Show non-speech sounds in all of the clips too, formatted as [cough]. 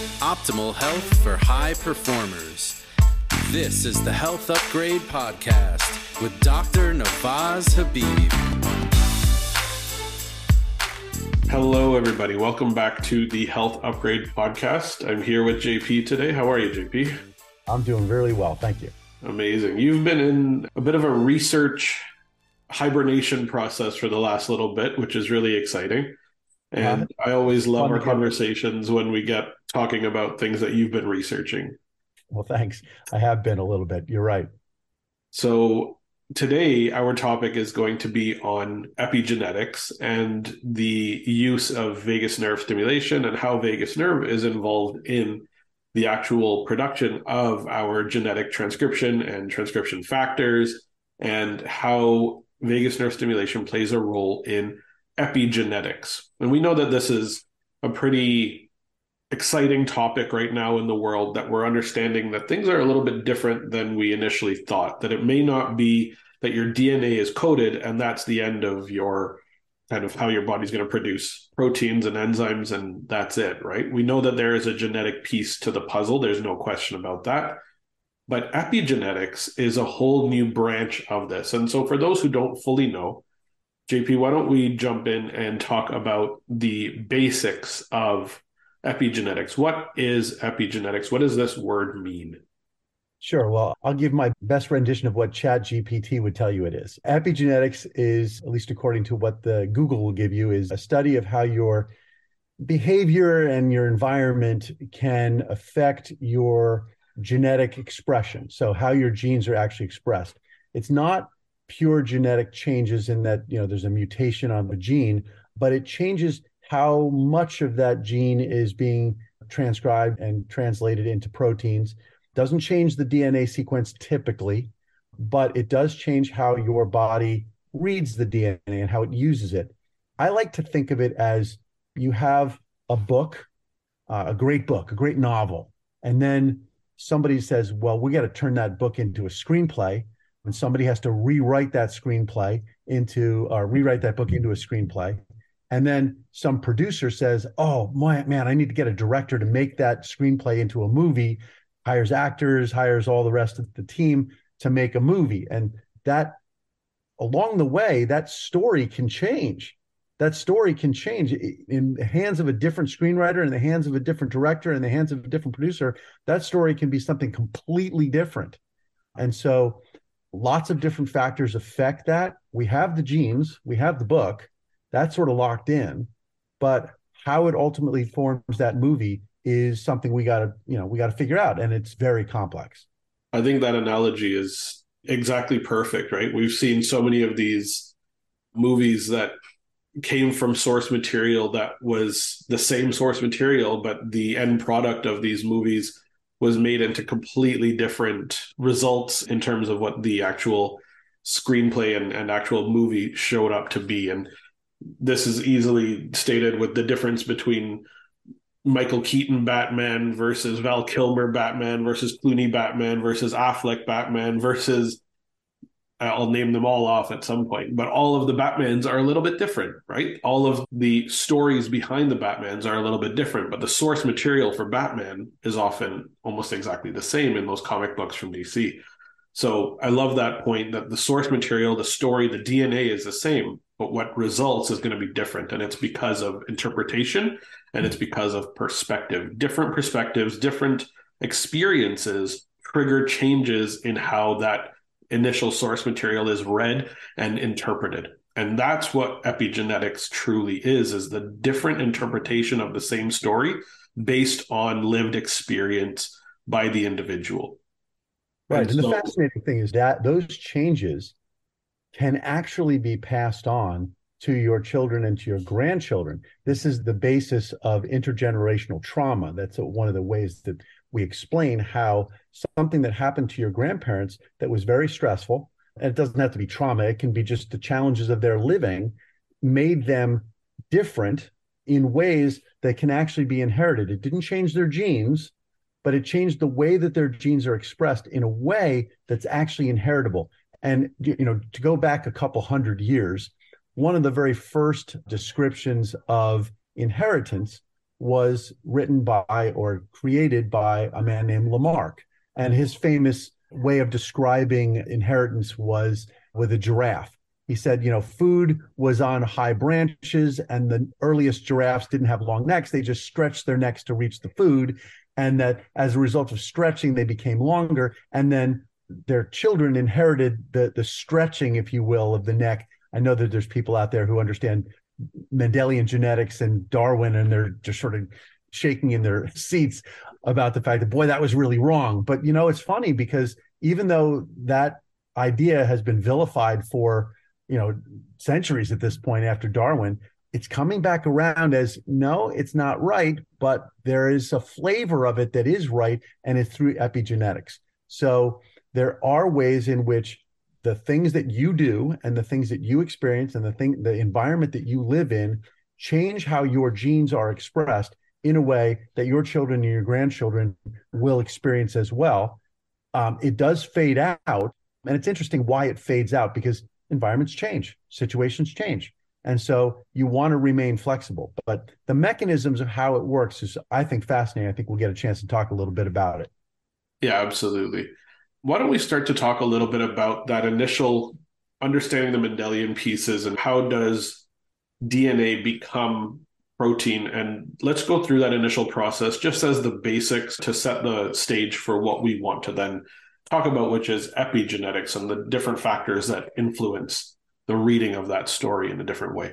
Optimal health for high performers. This is the Health Upgrade Podcast with Dr. Navaz Habib. Hello, everybody. Welcome back to the Health Upgrade Podcast. I'm here with JP today. How are you, JP? I'm doing really well. Thank you. Amazing. You've been in a bit of a research hibernation process for the last little bit, which is really exciting. And uh, I always love our conversations when we get talking about things that you've been researching. Well, thanks. I have been a little bit. You're right. So, today our topic is going to be on epigenetics and the use of vagus nerve stimulation and how vagus nerve is involved in the actual production of our genetic transcription and transcription factors and how vagus nerve stimulation plays a role in epigenetics. And we know that this is a pretty exciting topic right now in the world that we're understanding that things are a little bit different than we initially thought, that it may not be that your DNA is coded and that's the end of your kind of how your body's going to produce proteins and enzymes and that's it, right? We know that there is a genetic piece to the puzzle, there's no question about that. But epigenetics is a whole new branch of this. And so for those who don't fully know, JP, why don't we jump in and talk about the basics of epigenetics? What is epigenetics? What does this word mean? Sure. Well, I'll give my best rendition of what Chat GPT would tell you it is. Epigenetics is, at least according to what the Google will give you, is a study of how your behavior and your environment can affect your genetic expression. So how your genes are actually expressed. It's not pure genetic changes in that you know there's a mutation on the gene but it changes how much of that gene is being transcribed and translated into proteins. Doesn't change the dna sequence typically but it does change how your body reads the dna and how it uses it. I like to think of it as you have a book uh, a great book a great novel and then somebody says well we got to turn that book into a screenplay and somebody has to rewrite that screenplay into or rewrite that book into a screenplay. And then some producer says oh my man i need to get a director to make that screenplay into a movie. Hires actors hires all the rest of the team to make a movie. And that along the way that story can change. That story can change. In the hands of a different screenwriter in the hands of a different director in the hands of a different producer that story can be something completely different. And so lots of different factors affect that. We have the genes, we have the book, that's sort of locked in, but how it ultimately forms that movie is something we got to, you know, we got to figure out and it's very complex. I think that analogy is exactly perfect, right? We've seen so many of these movies that came from source material that was the same source material, but the end product of these movies was made into completely different results in terms of what the actual screenplay and, and actual movie showed up to be. And this is easily stated with the difference between Michael Keaton Batman versus Val Kilmer Batman versus Clooney Batman versus Affleck Batman versus Uh, I'll name them all off at some point, but all of the Batmans are a little bit different, right? All of the stories behind the Batmans are a little bit different, but the source material for Batman is often almost exactly the same in those comic books from DC. So I love that point that the source material, the story, the DNA is the same, but what results is going to be different. And it's because of interpretation and it's because of perspective. Different perspectives, different experiences trigger changes in how that initial source material is read and interpreted. And that's what epigenetics truly is is the different interpretation of the same story based on lived experience by the individual. Right. And, and so, the fascinating thing is that those changes can actually be passed on to your children and to your grandchildren. This is the basis of intergenerational trauma. That's one of the ways that we explain how something that happened to your grandparents that was very stressful, and it doesn't have to be trauma, it can be just the challenges of their living, made them different in ways that can actually be inherited. It didn't change their genes, but it changed the way that their genes are expressed in a way that's actually inheritable. And you know, to go back a couple hundred years, one of the very first descriptions of inheritance was written by or created by a man named Lamarck. And his famous way of describing inheritance was with a giraffe. He said, you know, food was on high branches, and the earliest giraffes didn't have long necks. They just stretched their necks to reach the food. And that as a result of stretching, they became longer. And then their children inherited the, the stretching, if you will, of the neck. I know that there's people out there who understand Mendelian genetics and Darwin, and they're just sort of shaking in their seats about the fact that boy that was really wrong. But you know it's funny because even though that idea has been vilified for you know centuries at this point after darwin it's coming back around as no it's not right but there is a flavor of it that is right and it's through epigenetics. So there are ways in which the things that you do and the things that you experience and the thing the environment that you live in change how your genes are expressed in a way that your children and your grandchildren will experience as well. Um, it does fade out. And it's interesting why it fades out because environments change, situations change. And so you want to remain flexible. But the mechanisms of how it works is, I think, fascinating. I think we'll get a chance to talk a little bit about it. Yeah, absolutely. Why don't we start to talk a little bit about that initial understanding the Mendelian pieces and how does DNA become protein. And let's go through that initial process just as the basics to set the stage for what we want to then talk about, which is epigenetics and the different factors that influence the reading of that story in a different way.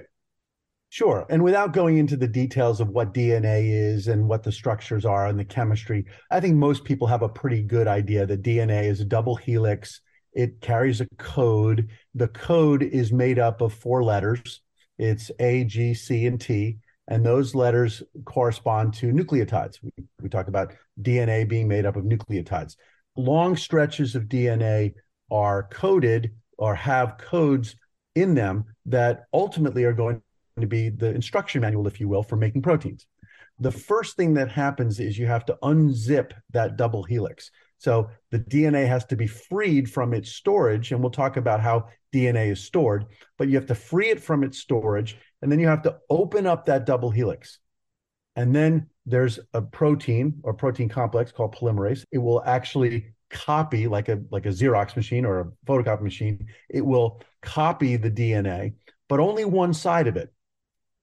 Sure. And without going into the details of what DNA is and what the structures are and the chemistry, I think most people have a pretty good idea that DNA is a double helix. It carries a code. The code is made up of four letters it's A, G, C, and T and those letters correspond to nucleotides. We, we talk about DNA being made up of nucleotides. Long stretches of DNA are coded or have codes in them that ultimately are going to be the instruction manual, if you will, for making proteins. The first thing that happens is you have to unzip that double helix. So the DNA has to be freed from its storage, and we'll talk about how DNA is stored, but you have to free it from its storage, and then you have to open up that double helix. And then there's a protein or protein complex called polymerase. It will actually copy like a like a Xerox machine or a photocopy machine. It will copy the DNA, but only one side of it.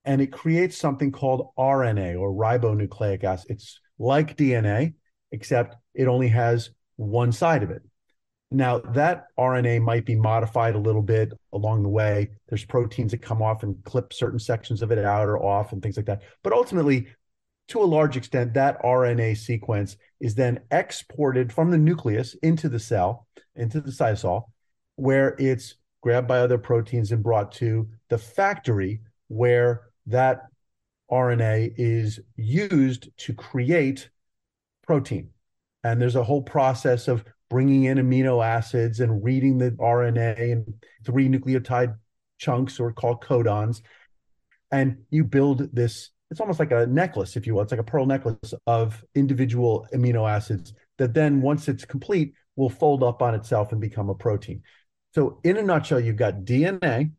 And it creates something called RNA or ribonucleic acid. It's like DNA, except it only has one side of it. Now, that RNA might be modified a little bit along the way. There's proteins that come off and clip certain sections of it out or off and things like that. But ultimately, to a large extent, that RNA sequence is then exported from the nucleus into the cell, into the cytosol, where it's grabbed by other proteins and brought to the factory where that RNA is used to create protein. And there's a whole process of bringing in amino acids and reading the RNA in three nucleotide chunks or called codons. And you build this, it's almost like a necklace, if you will. It's like a pearl necklace of individual amino acids that then, once it's complete, will fold up on itself and become a protein. So, in a nutshell, you've got DNA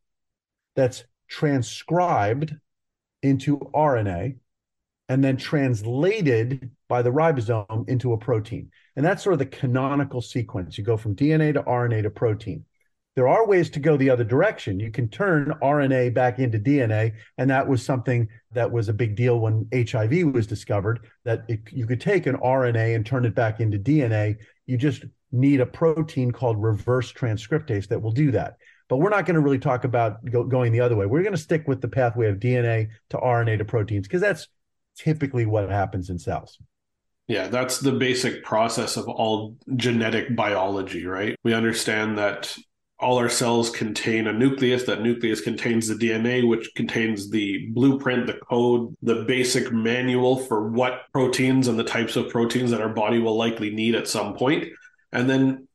that's transcribed into RNA and then translated by the ribosome into a protein. And that's sort of the canonical sequence. You go from DNA to RNA to protein. There are ways to go the other direction. You can turn RNA back into DNA. And that was something that was a big deal when HIV was discovered that it, you could take an RNA and turn it back into DNA. You just need a protein called reverse transcriptase that will do that. But we're not going to really talk about go, going the other way. We're going to stick with the pathway of DNA to RNA to proteins because that's typically what happens in cells. Yeah, that's the basic process of all genetic biology, right? We understand that all our cells contain a nucleus. That nucleus contains the DNA, which contains the blueprint, the code, the basic manual for what proteins and the types of proteins that our body will likely need at some point. And then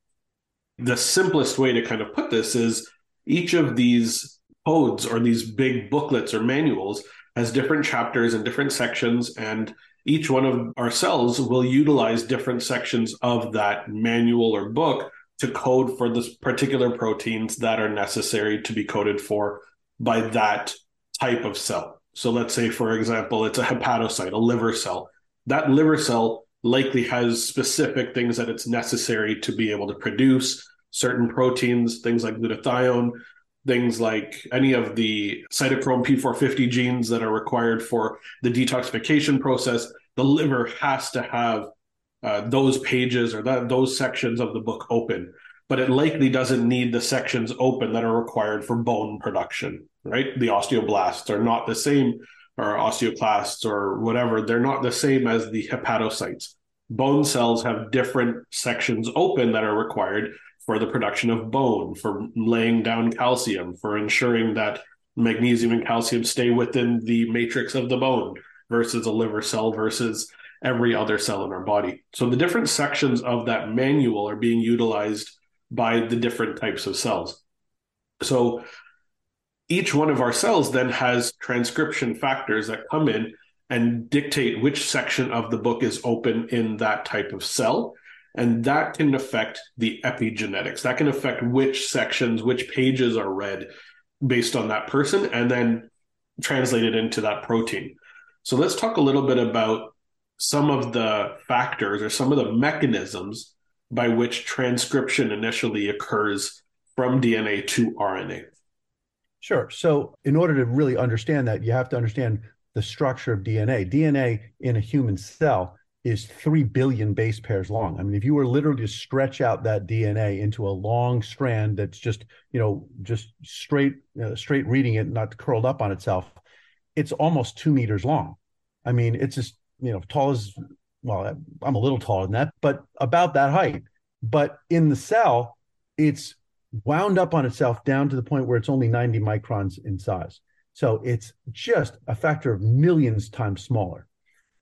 the simplest way to kind of put this is each of these codes or these big booklets or manuals has different chapters and different sections and each one of our cells will utilize different sections of that manual or book to code for the particular proteins that are necessary to be coded for by that type of cell. So let's say, for example, it's a hepatocyte, a liver cell. That liver cell likely has specific things that it's necessary to be able to produce certain proteins, things like glutathione, things like any of the cytochrome P450 genes that are required for the detoxification process. The liver has to have uh, those pages or that, those sections of the book open, but it likely doesn't need the sections open that are required for bone production, right? The osteoblasts are not the same, or osteoclasts or whatever, they're not the same as the hepatocytes. Bone cells have different sections open that are required for the production of bone, for laying down calcium, for ensuring that magnesium and calcium stay within the matrix of the bone versus a liver cell versus every other cell in our body. So the different sections of that manual are being utilized by the different types of cells. So each one of our cells then has transcription factors that come in and dictate which section of the book is open in that type of cell. And that can affect the epigenetics. That can affect which sections, which pages are read based on that person, and then translated into that protein. So let's talk a little bit about some of the factors or some of the mechanisms by which transcription initially occurs from DNA to RNA. Sure. So, in order to really understand that, you have to understand the structure of DNA. DNA in a human cell is 3 billion base pairs long. I mean, if you were literally to stretch out that DNA into a long strand that's just, you know, just straight, uh, straight reading it, not curled up on itself, it's almost two meters long. I mean, it's just you know, tall as well, I'm a little taller than that, but about that height. But in the cell, it's wound up on itself down to the point where it's only 90 microns in size. So it's just a factor of millions times smaller.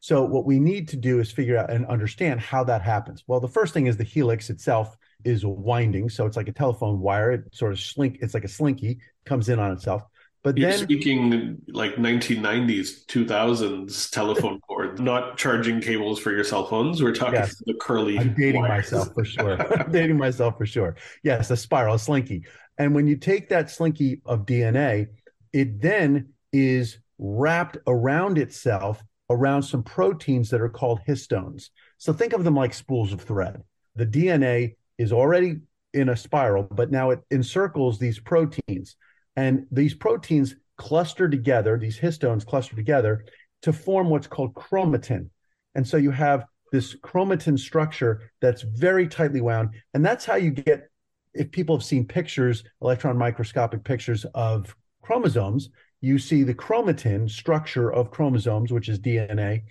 So what we need to do is figure out and understand how that happens. Well, the first thing is the helix itself is winding. So it's like a telephone wire. It sort of slink, it's like a slinky, comes in on itself. But You're then speaking like 1990s, 2000s telephone cord, not charging cables for your cell phones. We're talking Yes. the curly. I'm dating wires. myself for sure. [laughs] I'm dating myself for sure. Yes, a spiral, a slinky. And when you take that slinky of DNA, it then is wrapped around itself around some proteins that are called histones. So think of them like spools of thread. The DNA is already in a spiral, but now it encircles these proteins. And these proteins cluster together, these histones cluster together to form what's called chromatin. And so you have this chromatin structure that's very tightly wound. And that's how you get, if people have seen pictures, electron microscopic pictures of chromosomes, you see the chromatin structure of chromosomes, which is DNA,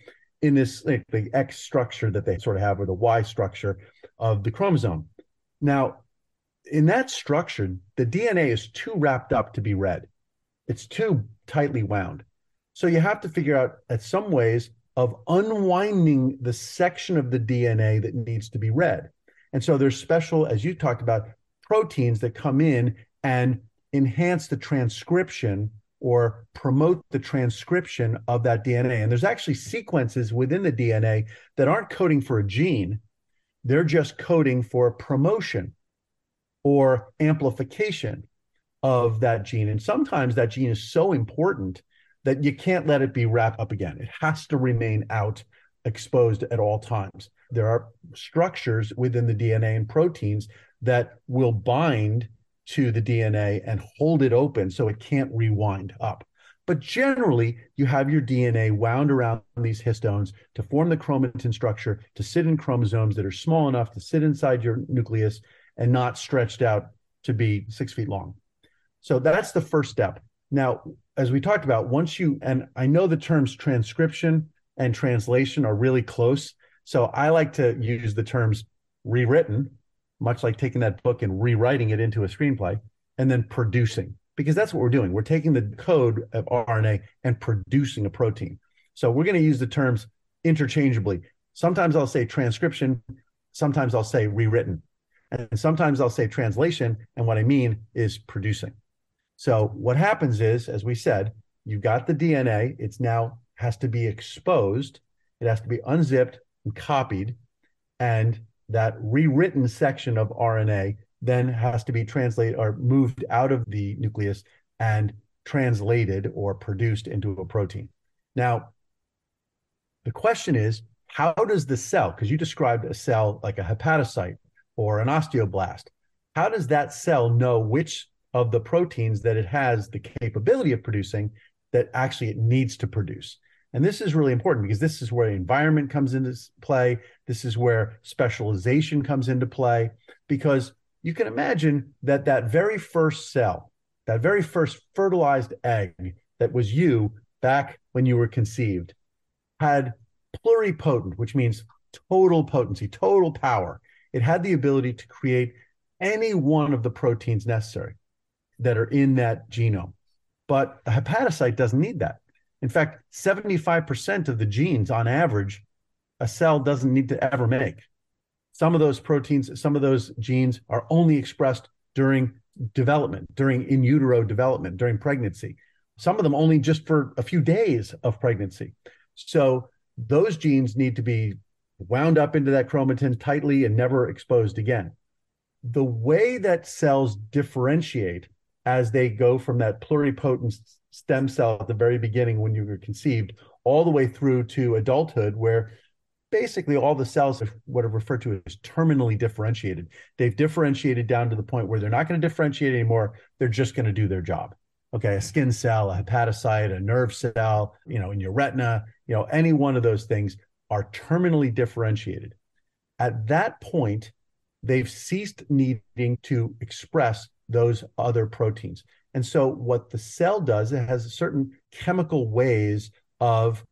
in this like, the X structure that they sort of have, or the Y structure of the chromosome. Now, in that structure, the DNA is too wrapped up to be read. It's too tightly wound. So you have to figure out at some ways of unwinding the section of the DNA that needs to be read. And so there's special, as you talked about, proteins that come in and enhance the transcription or promote the transcription of that DNA. And there's actually sequences within the DNA that aren't coding for a gene, they're just coding for promotion or amplification of that gene. And sometimes that gene is so important that you can't let it be wrapped up again. It has to remain out exposed at all times. There are structures within the DNA and proteins that will bind to the DNA and hold it open so it can't rewind up. But generally, you have your DNA wound around these histones to form the chromatin structure to sit in chromosomes that are small enough to sit inside your nucleus and not stretched out to be six feet long. So that's the first step. Now, as we talked about, once you, and I know the terms transcription and translation are really close. So I like to use the terms rewritten, much like taking that book and rewriting it into a screenplay, and then producing, because that's what we're doing. We're taking the code of RNA and producing a protein. So we're going to use the terms interchangeably. Sometimes I'll say transcription, sometimes I'll say rewritten. And sometimes I'll say translation, and what I mean is producing. So what happens is, as we said, you've got the DNA, it's now has to be exposed, it has to be unzipped and copied, and that rewritten section of RNA then has to be translated or moved out of the nucleus and translated or produced into a protein. Now, the question is, how does the cell, because you described a cell like a hepatocyte or an osteoblast, how does that cell know which of the proteins that it has the capability of producing that actually it needs to produce? And this is really important because this is where environment comes into play. This is where specialization comes into play because you can imagine that that very first cell, that very first fertilized egg that was you back when you were conceived, had pluripotent, which means total potency, total power. It had the ability to create any one of the proteins necessary that are in that genome. But a hepatocyte doesn't need that. In fact, 75% of the genes on average, a cell doesn't need to ever make. Some of those proteins, some of those genes are only expressed during development, during in utero development, during pregnancy. Some of them only just for a few days of pregnancy. So those genes need to be wound up into that chromatin tightly and never exposed again. The way that cells differentiate as they go from that pluripotent stem cell at the very beginning when you were conceived all the way through to adulthood where basically all the cells are what are referred to as terminally differentiated. They've differentiated down to the point where they're not going to differentiate anymore. They're just going to do their job. Okay a skin cell a hepatocyte a nerve cell you know in your retina you know any one of those things are terminally differentiated. At that point they've ceased needing to express those other proteins and so what the cell does it has certain chemical ways of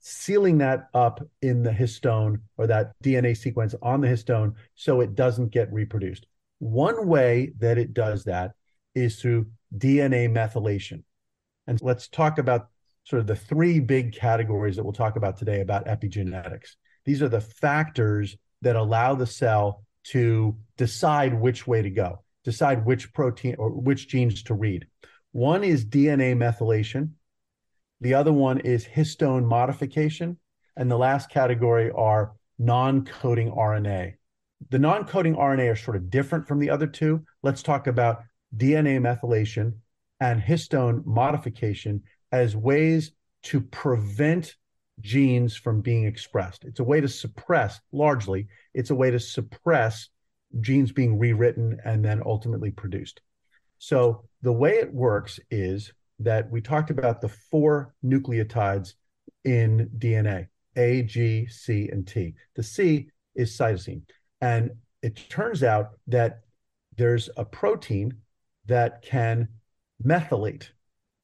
sealing that up in the histone or that dna sequence on the histone so it doesn't get reproduced one way that it does that is through DNA methylation. And let's talk about sort of the three big categories that we'll talk about today about epigenetics. These are the factors that allow the cell to decide which way to go, decide which protein or which genes to read. One is DNA methylation, the other one is histone modification, and the last category are non coding RNA. The non coding RNA are sort of different from the other two. Let's talk about DNA methylation and histone modification as ways to prevent genes from being expressed. It's a way to suppress, largely, it's a way to suppress genes being rewritten and then ultimately produced. So the way it works is that we talked about the four nucleotides in DNA A, G, C, and T. The C is cytosine. And it turns out that there's a protein that can methylate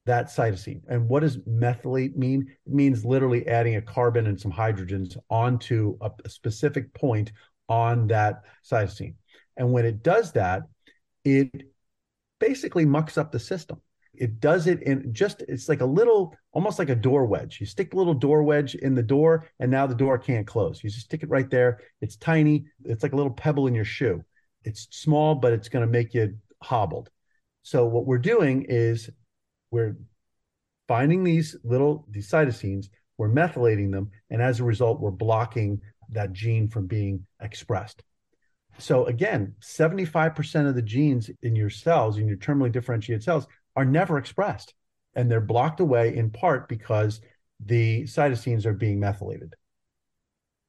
that cytosine. And what does methylate mean? It means literally adding a carbon and some hydrogens onto a, specific point on that cytosine. And when it does that, it basically mucks up the system. It does it in just, it's like a little, almost like a door wedge. You stick the little door wedge in the door, and now the door can't close. You just stick it right there. It's tiny. It's like a little pebble in your shoe. It's small, but it's going to make you hobbled. So what we're doing is we're finding these little these cytosines, we're methylating them, and as a result, we're blocking that gene from being expressed. So again, 75% of the genes in your cells, in your terminally differentiated cells, are never expressed. And they're blocked away in part because the cytosines are being methylated.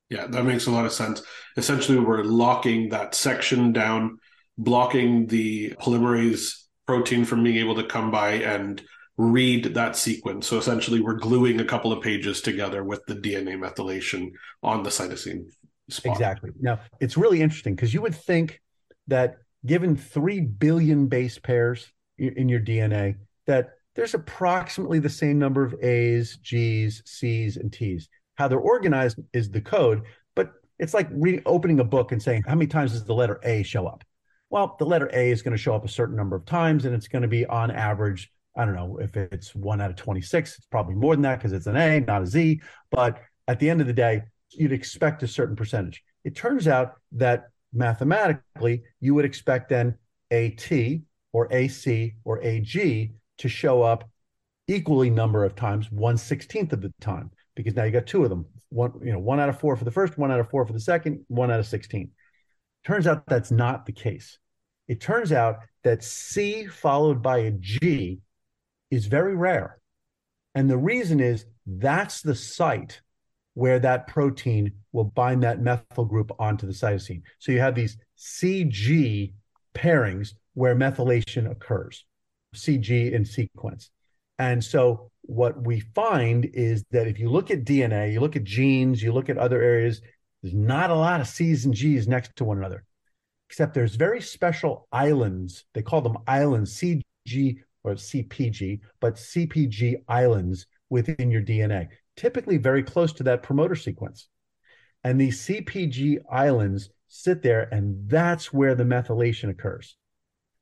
Yeah, that makes a lot of sense. Essentially, we're locking that section down, blocking the polymerase protein from being able to come by and read that sequence. So essentially, we're gluing a couple of pages together with the DNA methylation on the cytosine. Spot. Exactly. Now, it's really interesting because you would think that given 3 billion base pairs in your DNA, that there's approximately the same number of A's, G's, C's, and T's. How they're organized is the code, but it's like reading, opening a book and saying, how many times does the letter A show up? Well, the letter A is going to show up a certain number of times, and it's going to be on average. I don't know if it's one out of 26, it's probably more than that because it's an A, not a Z. But at the end of the day, you'd expect a certain percentage. It turns out that mathematically, you would expect then AT or AC or AG to show up equally number of times, one sixteenth of the time, because now you got two of them. One, you know, one out of four for the first, one out of four for the second, one out of 16. Turns out that's not the case. It turns out that C followed by a G is very rare. And the reason is that's the site where that protein will bind that methyl group onto the cytosine. So you have these CG pairings where methylation occurs, CG in sequence. And so what we find is that if you look at DNA, you look at genes, you look at other areas, there's not a lot of C's and G's next to one another, except there's very special islands. They call them islands, CG or CPG, but CPG islands within your DNA typically very close to that promoter sequence. And these CPG islands sit there, and that's where the methylation occurs.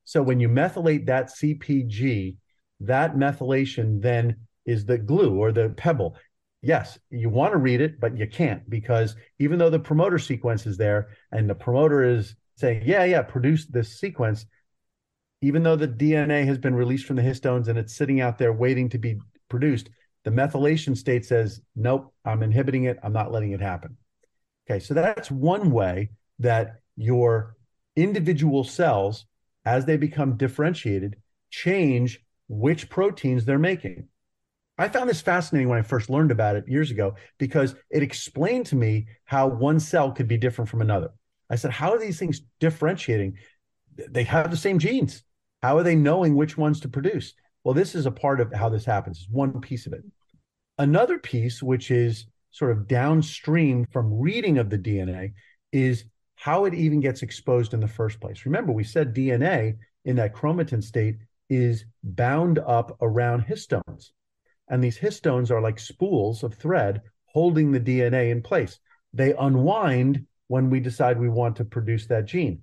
So when you methylate that CPG, that methylation then is the glue or the pebble. Yes, you want to read it, but you can't because even though the promoter sequence is there and the promoter is saying, yeah, yeah, produce this sequence, even though the DNA has been released from the histones and it's sitting out there waiting to be produced, the methylation state says, nope, I'm inhibiting it. I'm not letting it happen. Okay, so that's one way that your individual cells, as they become differentiated, change which proteins they're making. I found this fascinating when I first learned about it years ago because it explained to me how one cell could be different from another. I said, How are these things differentiating? They have the same genes. How are they knowing which ones to produce? Well, this is a part of how this happens. It's one piece of it. Another piece, which is sort of downstream from reading of the DNA, is how it even gets exposed in the first place. Remember, we said DNA in that chromatin state is bound up around histones. And these histones are like spools of thread holding the DNA in place. They unwind when we decide we want to produce that gene.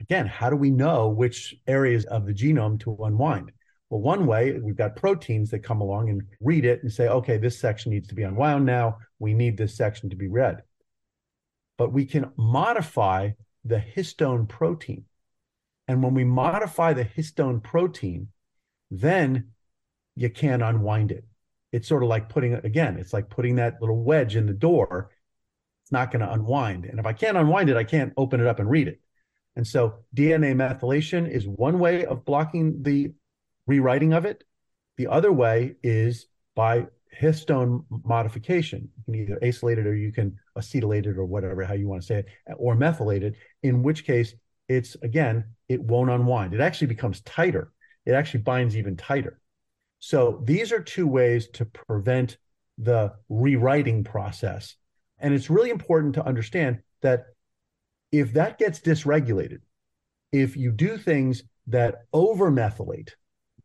Again, how do we know which areas of the genome to unwind? Well, one way we've got proteins that come along and read it and say, okay, this section needs to be unwound now. We need this section to be read. But we can modify the histone protein. And when we modify the histone protein, then you can't unwind it. It's sort of like putting, again, it's like putting that little wedge in the door. It's not going to unwind. And if I can't unwind it, I can't open it up and read it. And so DNA methylation is one way of blocking the rewriting of it. The other way is by histone modification. You can either acylate it or you can acetylate it or whatever, how you want to say it, or methylate it, in which case it's, again, it won't unwind. It actually becomes tighter. It actually binds even tighter. So these are two ways to prevent the rewriting process. And it's really important to understand that if that gets dysregulated, if you do things that over methylate,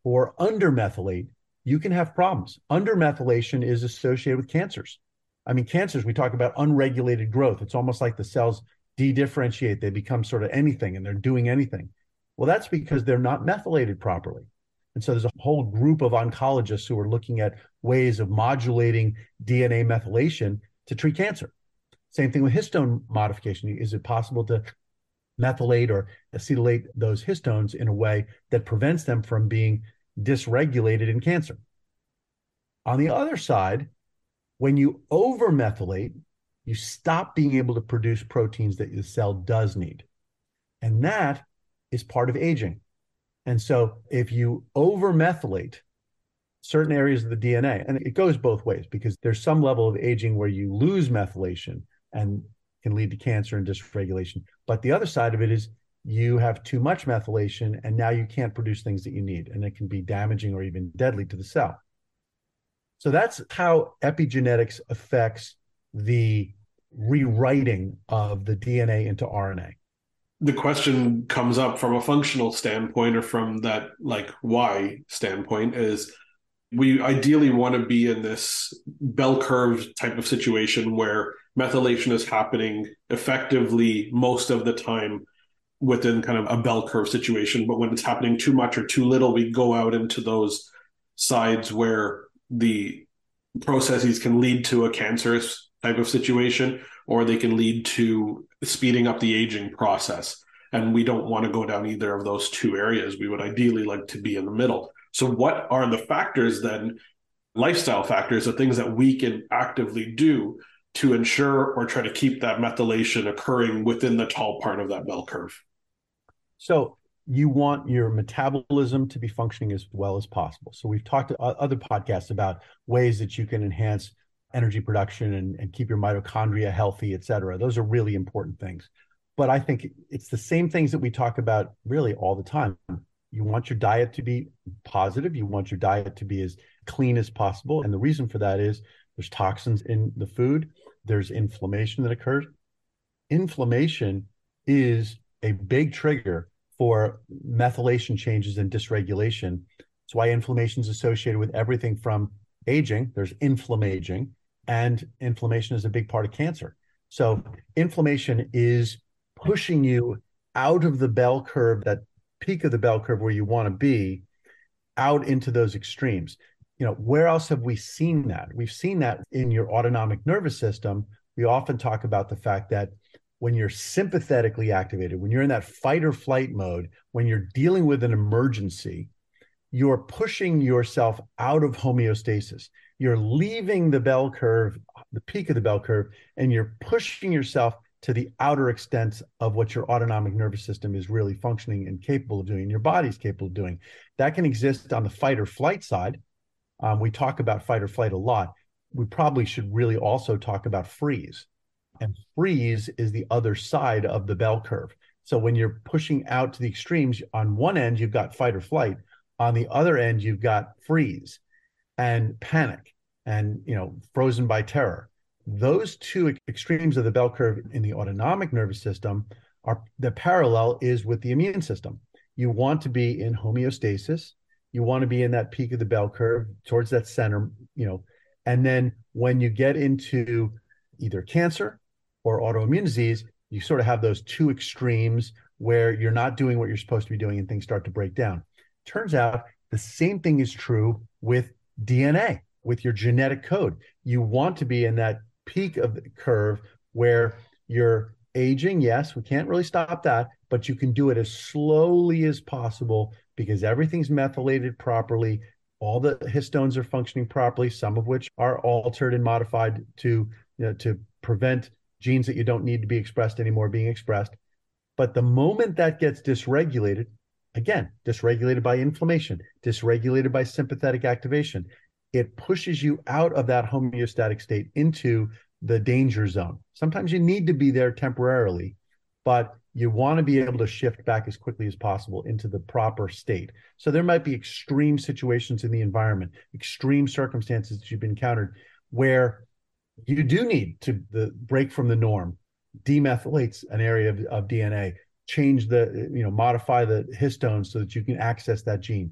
or undermethylate, you can have problems. Undermethylation is associated with cancers. I mean, cancers, we talk about unregulated growth. It's almost like the cells de-differentiate, they become sort of anything and they're doing anything. Well, that's because they're not methylated properly. And so there's a whole group of oncologists who are looking at ways of modulating DNA methylation to treat cancer. Same thing with histone modification. Is it possible to methylate or acetylate those histones in a way that prevents them from being dysregulated in cancer. On the other side, when you overmethylate, you stop being able to produce proteins that the cell does need. And that is part of aging. And so if you overmethylate certain areas of the DNA, and it goes both ways because there's some level of aging where you lose methylation and can lead to cancer and dysregulation. But the other side of it is you have too much methylation and now you can't produce things that you need and it can be damaging or even deadly to the cell so that's how epigenetics affects the rewriting of the dna into rna the question comes up from a functional standpoint or from that like why standpoint is we ideally want to be in this bell curve type of situation where methylation is happening effectively most of the time within kind of a bell curve situation. But when it's happening too much or too little, we go out into those sides where the processes can lead to a cancerous type of situation or they can lead to speeding up the aging process. And we don't want to go down either of those two areas. We would ideally like to be in the middle. So, what are the factors then, lifestyle factors, the things that we can actively do to ensure or try to keep that methylation occurring within the tall part of that bell curve? So you want your metabolism to be functioning as well as possible. So we've talked to other podcasts about ways that you can enhance energy production and, and keep your mitochondria healthy, et cetera. Those are really important things. But I think it's the same things that we talk about really all the time. You want your diet to be positive. You want your diet to be as clean as possible. And the reason for that is there's toxins in the food, there's inflammation that occurs. Inflammation is a big trigger for methylation changes and dysregulation. That's why inflammation is associated with everything from aging, there's inflammaging, and inflammation is a big part of cancer. So, inflammation is pushing you out of the bell curve, that peak of the bell curve where you want to be, out into those extremes. You know, where else have we seen that? We've seen that in your autonomic nervous system. We often talk about the fact that when you're sympathetically activated, when you're in that fight or flight mode, when you're dealing with an emergency, you're pushing yourself out of homeostasis. You're leaving the bell curve, the peak of the bell curve, and you're pushing yourself to the outer extent of what your autonomic nervous system is really functioning and capable of doing, your body's capable of doing. That can exist on the fight or flight side. Um, we talk about fight or flight a lot. We probably should really also talk about freeze and freeze is the other side of the bell curve. So when you're pushing out to the extremes, on one end, you've got fight or flight. On the other end, you've got freeze and panic and, you know, frozen by terror. Those two extremes of the bell curve in the autonomic nervous system are the parallel is with the immune system. You want to be in homeostasis. You want to be in that peak of the bell curve towards that center, you know, and then when you get into either cancer or autoimmune disease, you sort of have those two extremes where you're not doing what you're supposed to be doing and things start to break down. Turns out the same thing is true with DNA, with your genetic code. You want to be in that peak of the curve where you're aging. Yes, we can't really stop that, but you can do it as slowly as possible because everything's methylated properly. All the histones are functioning properly, some of which are altered and modified to you know, to prevent genes that you don't need to be expressed anymore being expressed. But the moment that gets dysregulated, again, dysregulated by inflammation, dysregulated by sympathetic activation, it pushes you out of that homeostatic state into the danger zone. Sometimes you need to be there temporarily, but you want to be able to shift back as quickly as possible into the proper state. So there might be extreme situations in the environment, extreme circumstances that you've encountered where you do need to the break from the norm, demethylates an area of, of DNA, change the, you know, modify the histones so that you can access that gene.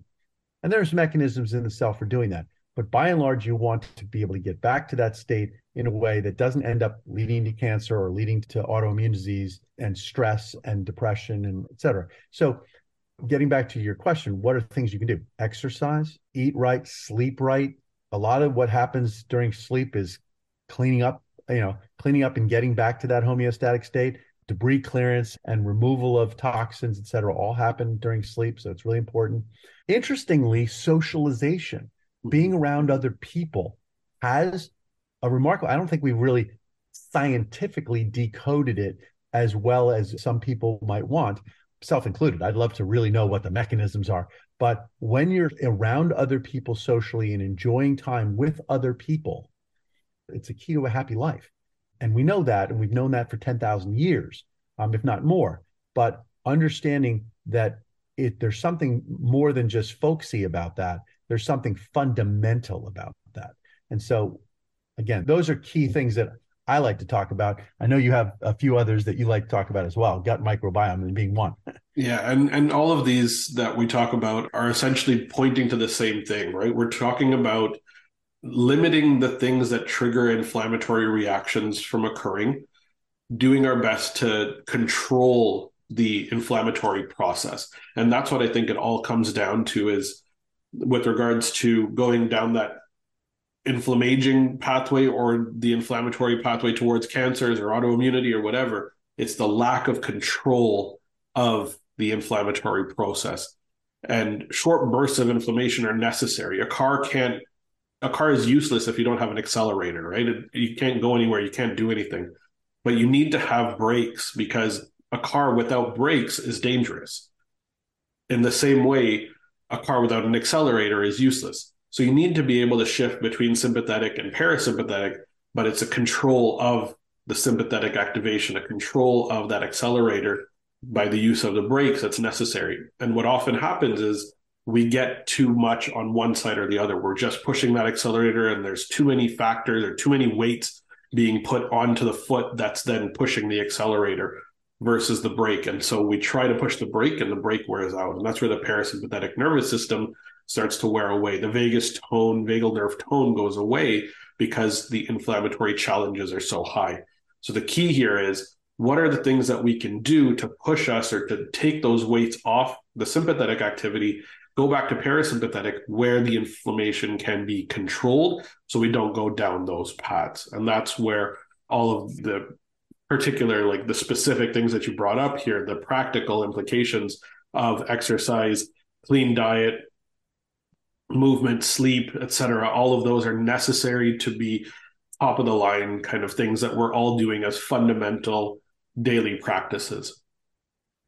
And there's mechanisms in the cell for doing that. But by and large, you want to be able to get back to that state in a way that doesn't end up leading to cancer or leading to autoimmune disease and stress and depression and et cetera. So getting back to your question, what are things you can do? Exercise, eat right, sleep right. A lot of what happens during sleep is cleaning up, you know, cleaning up and getting back to that homeostatic state, debris clearance and removal of toxins, et cetera, all happen during sleep. So it's really important. Interestingly, socialization, being around other people has a remarkable, I don't think we've really scientifically decoded it as well as some people might want, self included. I'd love to really know what the mechanisms are. But when you're around other people socially and enjoying time with other people, it's a key to a happy life. And we know that, and we've known that for 10,000 years, um, if not more. But understanding that it, there's something more than just folksy about that, there's something fundamental about that. And so, again, those are key things that I like to talk about. I know you have a few others that you like to talk about as well, gut microbiome being one. Yeah, and and all of these that we talk about are essentially pointing to the same thing, right? We're talking about limiting the things that trigger inflammatory reactions from occurring, doing our best to control the inflammatory process. And that's what I think it all comes down to is with regards to going down that inflammaging pathway or the inflammatory pathway towards cancers or autoimmunity or whatever, it's the lack of control of the inflammatory process. And short bursts of inflammation are necessary. A car can't a car is useless if you don't have an accelerator, right? You can't go anywhere, you can't do anything. But you need to have brakes because a car without brakes is dangerous. In the same way, a car without an accelerator is useless. So you need to be able to shift between sympathetic and parasympathetic, but it's a control of the sympathetic activation, a control of that accelerator by the use of the brakes that's necessary. And what often happens is we get too much on one side or the other. We're just pushing that accelerator and there's too many factors or too many weights being put onto the foot that's then pushing the accelerator versus the brake. And so we try to push the brake and the brake wears out. And that's where the parasympathetic nervous system starts to wear away. The vagus tone, vagal nerve tone goes away because the inflammatory challenges are so high. So the key here is what are the things that we can do to push us or to take those weights off the sympathetic activity go back to parasympathetic where the inflammation can be controlled so we don't go down those paths and that's where all of the particular like the specific things that you brought up here the practical implications of exercise clean diet movement sleep etc all of those are necessary to be top of the line kind of things that we're all doing as fundamental daily practices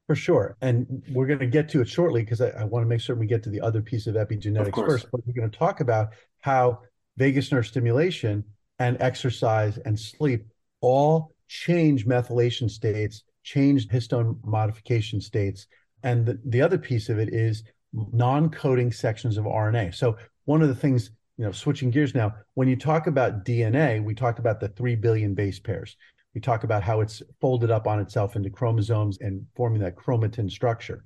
for sure. And we're going to get to it shortly because I, I, want to make sure we get to the other piece of epigenetics of first. But we're going to talk about how vagus nerve stimulation and exercise and sleep all change methylation states, change histone modification states. And the, the other piece of it is non coding sections of RNA. So, one of the things, you know, switching gears now, when you talk about DNA, we talked about the 3 billion base pairs. We talk about how it's folded up on itself into chromosomes and forming that chromatin structure.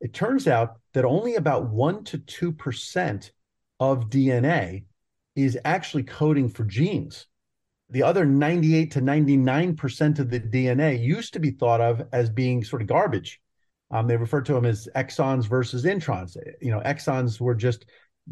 It turns out that only about 1% to 2% of DNA is actually coding for genes. The other 98 to 99% of the DNA used to be thought of as being sort of garbage. Um, they refer to them as exons versus introns. You know, exons were just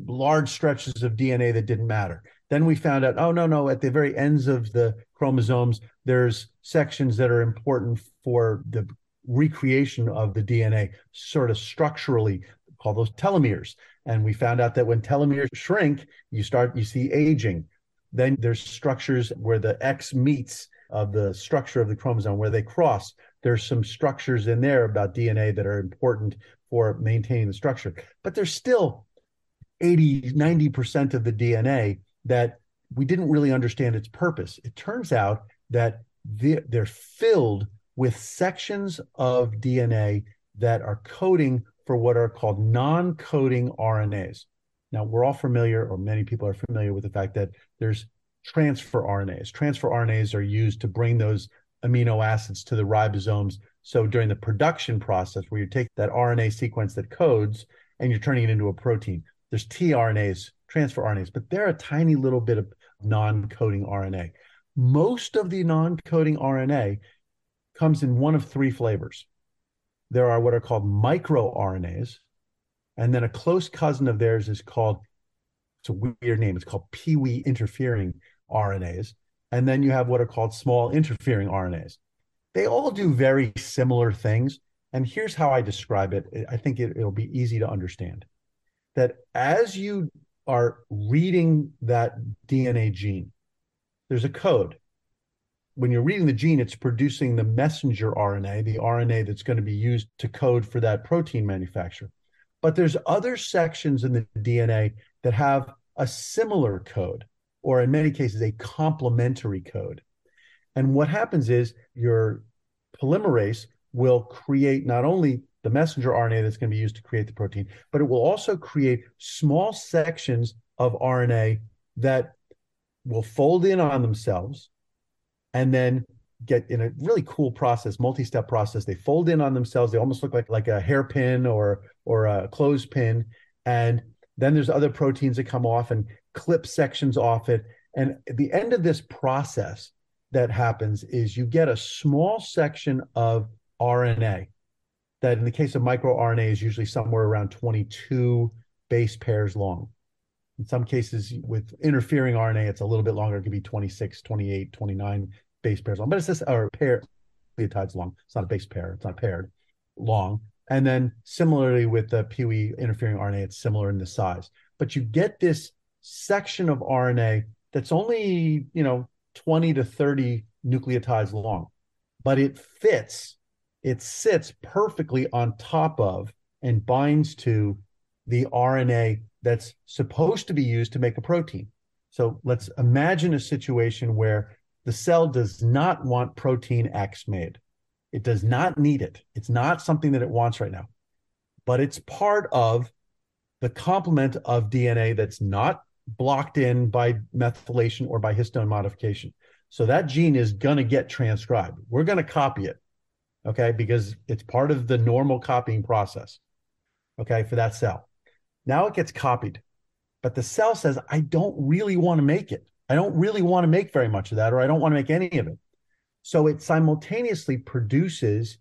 large stretches of DNA that didn't matter. Then we found out, oh, no, no, at the very ends of the chromosomes, there's sections that are important for the recreation of the DNA, sort of structurally, call those telomeres. And we found out that when telomeres shrink, you start, you see aging. Then there's structures where the X meets of the structure of the chromosome, where they cross. There's some structures in there about DNA that are important for maintaining the structure. But there's still 80, 90% of the DNA that we didn't really understand its purpose. It turns out that they're filled with sections of DNA that are coding for what are called non coding RNAs. Now, we're all familiar, or many people are familiar with the fact that there's transfer RNAs. Transfer RNAs are used to bring those amino acids to the ribosomes. So during the production process, where you take that RNA sequence that codes and you're turning it into a protein, there's tRNAs transfer RNAs, but they're a tiny little bit of non coding RNA. Most of the non coding RNA comes in one of three flavors. There are what are called microRNAs, and then a close cousin of theirs is called, it's a weird name, it's called PIWI interfering RNAs. And then you have what are called small interfering RNAs. They all do very similar things. And here's how I describe it. I think it, it'll be easy to understand that as you are reading that DNA gene. There's a code. When you're reading the gene, it's producing the messenger RNA, the RNA that's going to be used to code for that protein manufacture. But there's other sections in the DNA that have a similar code, or in many cases, a complementary code. And what happens is your polymerase will create not only the messenger RNA that's going to be used to create the protein, but it will also create small sections of RNA that will fold in on themselves and then get in a really cool process, multi-step process. They fold in on themselves. They almost look like like a hairpin or or a clothespin. And then there's other proteins that come off and clip sections off it. And at the end of this process that happens is you get a small section of RNA that in the case of microRNA is usually somewhere around 22 base pairs long. In some cases with interfering RNA, it's a little bit longer. It could be 26, 28, 29 base pairs long, but it's just or pair nucleotides long. It's not a base pair. It's not paired long. And then similarly with the PIWI interfering RNA, it's similar in the size. But you get this section of RNA that's only, you know, 20 to 30 nucleotides long, but it fits it sits perfectly on top of and binds to the RNA that's supposed to be used to make a protein. So let's imagine a situation where the cell does not want protein X made. It does not need it. It's not something that it wants right now, but it's part of the complement of DNA that's not blocked in by methylation or by histone modification. So that gene is going to get transcribed. We're going to copy it, okay, because it's part of the normal copying process, okay, for that cell. Now it gets copied, but the cell says, I don't really want to make it. I don't really want to make very much of that, or I don't want to make any of it. So it simultaneously produces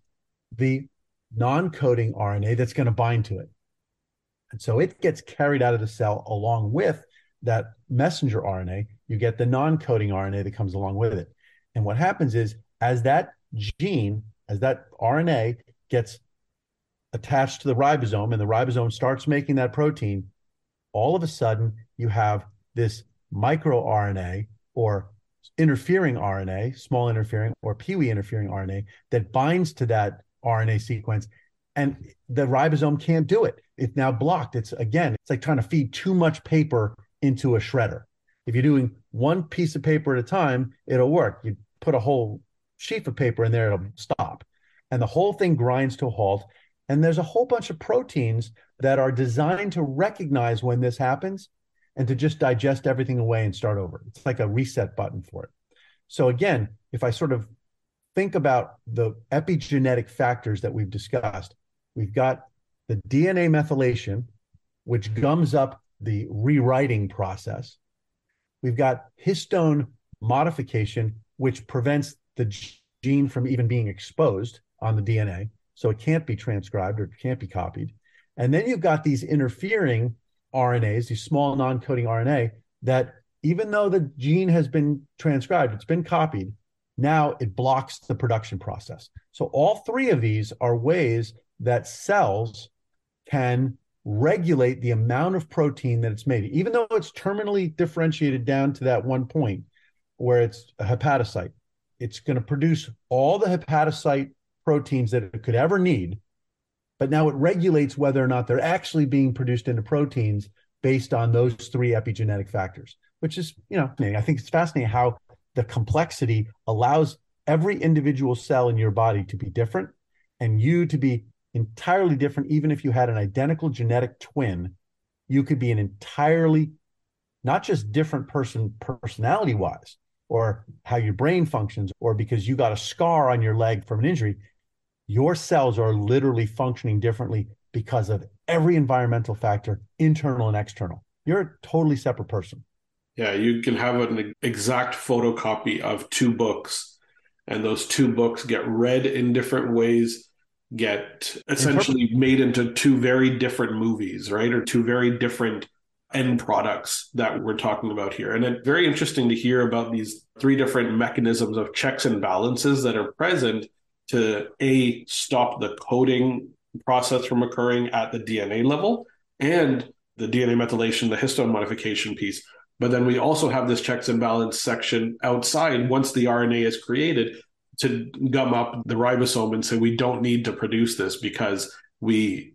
the non coding RNA that's going to bind to it. And so it gets carried out of the cell along with that messenger RNA. You get the non coding RNA that comes along with it. And what happens is, as that gene, as that RNA gets attached to the ribosome and the ribosome starts making that protein, all of a sudden you have this microRNA or interfering RNA, small interfering or PIWI interfering RNA that binds to that RNA sequence and the ribosome can't do it. It's now blocked. It's again, it's like trying to feed too much paper into a shredder. If you're doing one piece of paper at a time, it'll work. You put a whole sheaf of paper in there, it'll stop. And the whole thing grinds to a halt. And there's a whole bunch of proteins that are designed to recognize when this happens and to just digest everything away and start over. It's like a reset button for it. So, again, if I sort of think about the epigenetic factors that we've discussed, we've got the DNA methylation, which gums up the rewriting process. We've got histone modification, which prevents the gene from even being exposed on the DNA. So it can't be transcribed or it can't be copied. And then you've got these interfering RNAs, these small non coding RNA, that even though the gene has been transcribed, it's been copied, now it blocks the production process. So all three of these are ways that cells can regulate the amount of protein that it's made, even though it's terminally differentiated down to that one point where it's a hepatocyte. It's going to produce all the hepatocyte proteins that it could ever need but now it regulates whether or not they're actually being produced into proteins based on those three epigenetic factors, which is, you know, I think it's fascinating how the complexity allows every individual cell in your body to be different and you to be entirely different. Even if you had an identical genetic twin, you could be an entirely not just different person personality wise or how your brain functions or because you got a scar on your leg from an injury your cells are literally functioning differently because of every environmental factor, internal and external. You're a totally separate person. Yeah, you can have an exact photocopy of two books, and those two books get read in different ways, get essentially made into two very different movies, right? Or two very different end products that we're talking about here. And it's very interesting to hear about these three different mechanisms of checks and balances that are present to a stop the coding process from occurring at the DNA level and the DNA methylation, the histone modification piece. But then we also have this checks and balance section outside once the RNA is created to gum up the ribosome and say we don't need to produce this because we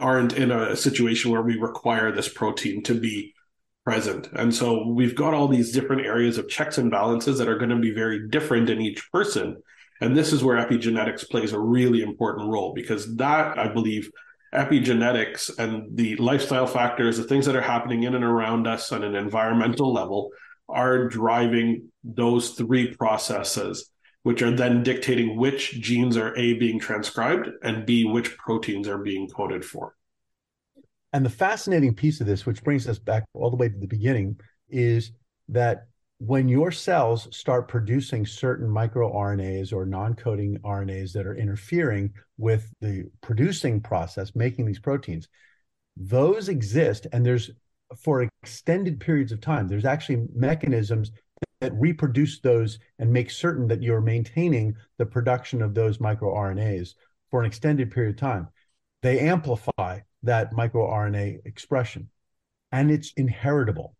aren't in a situation where we require this protein to be present. And so we've got all these different areas of checks and balances that are going to be very different in each person. And this is where epigenetics plays a really important role because that, I believe, epigenetics and the lifestyle factors, the things that are happening in and around us on an environmental level, are driving those three processes, which are then dictating which genes are A, being transcribed, and B, which proteins are being coded for. And the fascinating piece of this, which brings us back all the way to the beginning, is that when your cells start producing certain microRNAs or non-coding RNAs that are interfering with the producing process, making these proteins, those exist and there's for extended periods of time. There's actually mechanisms that reproduce those and make certain that you're maintaining the production of those microRNAs for an extended period of time. They amplify that microRNA expression and it's inheritable.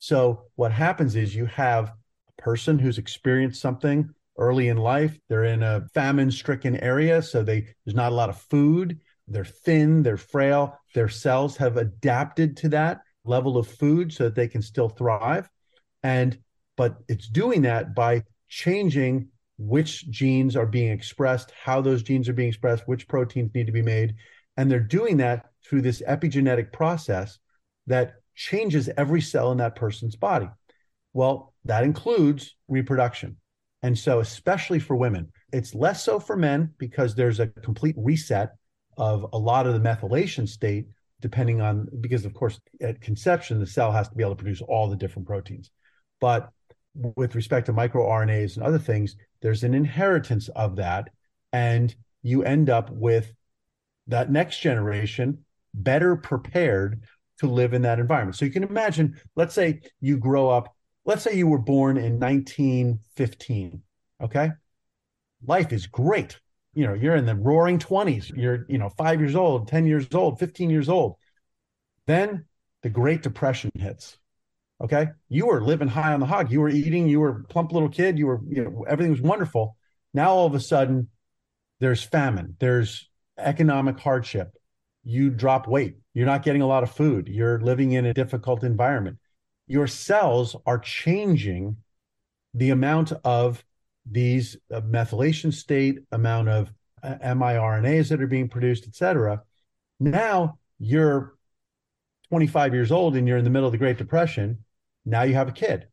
So what happens is you have a person who's experienced something early in life. They're in a famine stricken area. So they, there's not a lot of food. they're thin, they're frail, their cells have adapted to that level of food so that they can still thrive. And but it's doing that by changing which genes are being expressed, how those genes are being expressed, which proteins need to be made. And they're doing that through this epigenetic process that changes every cell in that person's body. Well, that includes reproduction. And so, especially for women, it's less so for men because there's a complete reset of a lot of the methylation state, depending on, because of course, at conception, the cell has to be able to produce all the different proteins. But with respect to microRNAs and other things, there's an inheritance of that. And you end up with that next generation better prepared to live in that environment. So you can imagine, let's say you grow up, let's say you were born in 1915. Okay. Life is great. You know, you're in the roaring 20s. You're, you know, five years old, 10 years old, 15 years old. Then the Great Depression hits. Okay. You were living high on the hog. You were eating, you were plump little kid. You were, you know, everything was wonderful. Now all of a sudden, there's famine, there's economic hardship. You drop weight. You're not getting a lot of food. You're living in a difficult environment. Your cells are changing the amount of these uh, methylation state, amount of uh, miRNAs that are being produced, et cetera. Now you're 25 years old and you're in the middle of the Great Depression now you have a kid.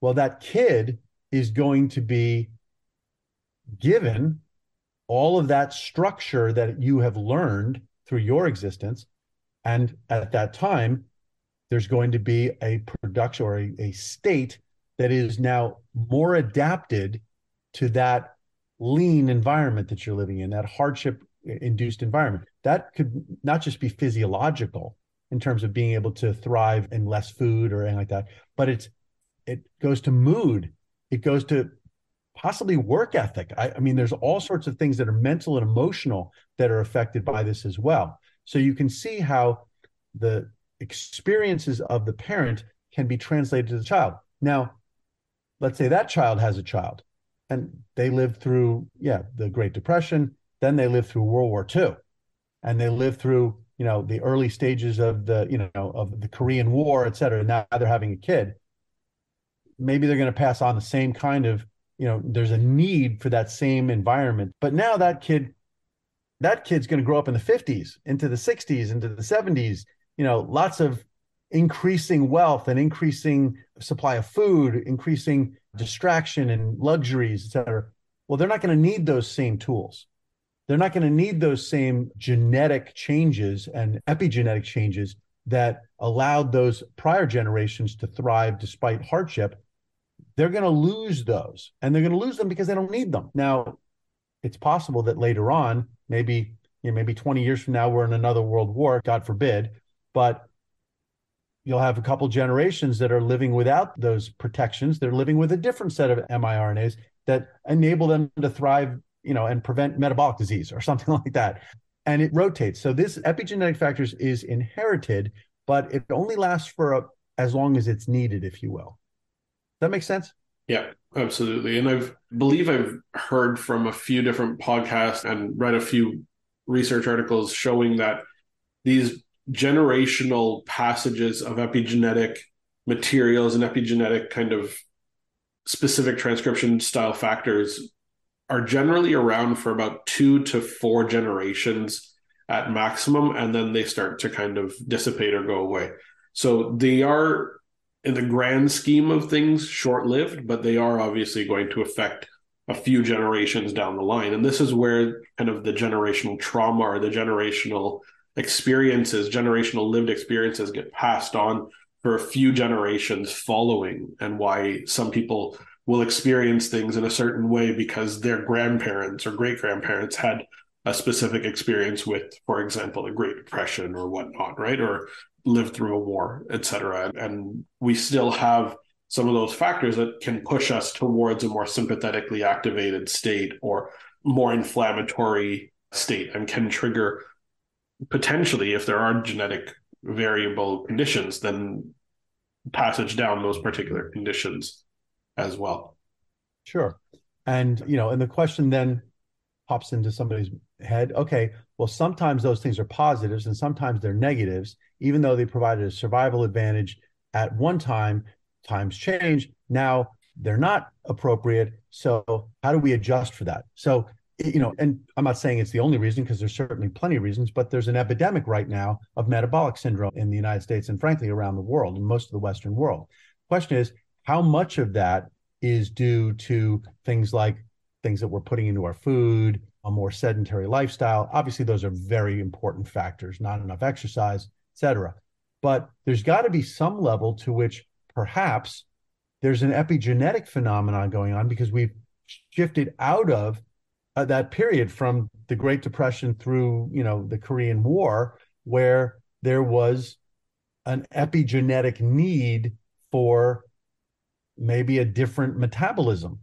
Well, that kid is going to be given all of that structure that you have learned through your existence. And at that time, there's going to be a production or a, a state that is now more adapted to that lean environment that you're living in, that hardship induced environment. That could not just be physiological, in terms of being able to thrive in less food or anything like that. But it's it goes to mood. It goes to possibly work ethic. I, I mean, there's all sorts of things that are mental and emotional that are affected by this as well. So you can see how the experiences of the parent can be translated to the child. Now, let's say that child has a child and they lived through, yeah, the Great Depression, then they lived through World War II, and they lived through you know the early stages of the you know of the Korean War, et cetera. Now they're having a kid. Maybe they're going to pass on the same kind of you know. There's a need for that same environment, but now that kid, that kid's going to grow up in the 50s, into the 60s, into the 70s. You know, lots of increasing wealth and increasing supply of food, increasing distraction and luxuries, et cetera. Well, they're not going to need those same tools they're not going to need those same genetic changes and epigenetic changes that allowed those prior generations to thrive despite hardship. They're going to lose those and they're going to lose them because they don't need them. Now, it's possible that later on, maybe you know, maybe 20 years from now, we're in another world war, God forbid, but you'll have a couple generations that are living without those protections. They're living with a different set of miRNAs that enable them to thrive you know, and prevent metabolic disease or [laughs] something like that. And it rotates. So this epigenetic factors is inherited, but it only lasts for a, as long as it's needed, if you will. That make sense? Yeah, absolutely. And I've believe I've heard from a few different podcasts and read a few research articles showing that these generational passages of epigenetic materials and epigenetic kind of specific transcription style factors are generally around for about two to four generations at maximum, and then they start to kind of dissipate or go away. So they are, in the grand scheme of things, short lived, but they are obviously going to affect a few generations down the line. And this is where kind of the generational trauma or the generational experiences, generational lived experiences get passed on for a few generations following, and why some people will experience things in a certain way because their grandparents or great grandparents had a specific experience with, for example, the Great Depression or whatnot, right? Or lived through a war, etc. And we still have some of those factors that can push us towards a more sympathetically activated state or more inflammatory state and can trigger potentially if there are genetic variable conditions then passage down those particular conditions as well. Sure. And, you know, and the question then pops into somebody's head, okay, well, sometimes those things are positives and sometimes they're negatives, even though they provided a survival advantage at one time, times change. Now they're not appropriate. So how do we adjust for that? So you know, and I'm not saying it's the only reason because there's certainly plenty of reasons, but there's an epidemic right now of metabolic syndrome in the United States and frankly around the world and most of the Western world. Question is, how much of that is due to things like things that we're putting into our food, a more sedentary lifestyle? Obviously, those are very important factors, not enough exercise, et cetera. But there's got to be some level to which perhaps there's an epigenetic phenomenon going on because we've shifted out of uh, that period from the Great Depression through, you know, the Korean War, where there was an epigenetic need for maybe a different metabolism.